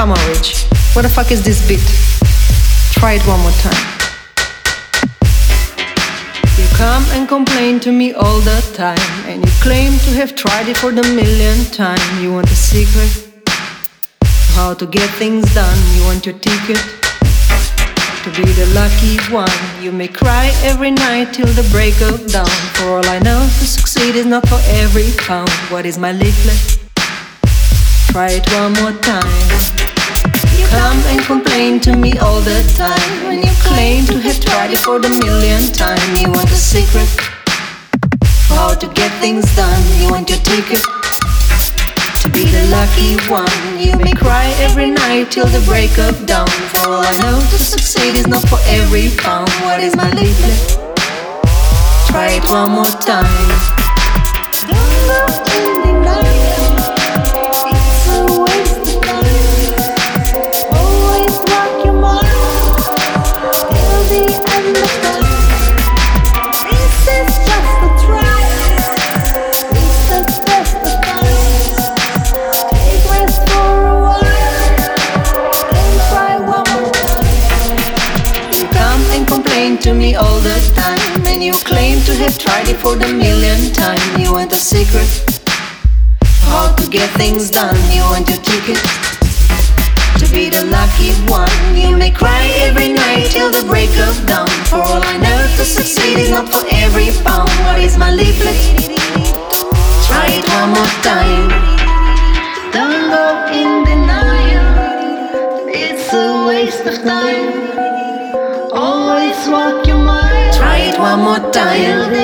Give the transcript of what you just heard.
What the fuck is this beat? Try it one more time. You come and complain to me all the time, and you claim to have tried it for the millionth time. You want a secret? How to get things done? You want your ticket? To be the lucky one, you may cry every night till the break of dawn. For all I know, to succeed is not for every pound. What is my leaflet? Try it one more time. Come and complain to me all the time when you claim to have tried it for the millionth time. You want a secret how to get things done. You want your ticket to be the lucky one. You may cry every night till the break of dawn. For all I know, to succeed is not for every pound. What is my leaflet? Try it one more time. To me all the time, and you claim to have tried it for the millionth time. You want a secret how to get things done. You want your ticket to be the lucky one. You may cry every night till the break of dawn. For all I know, to succeed is not for every pound. What is my leaflet? Try it one more time. Don't go in denial. It's a waste of time. Your mind. Try it one more time.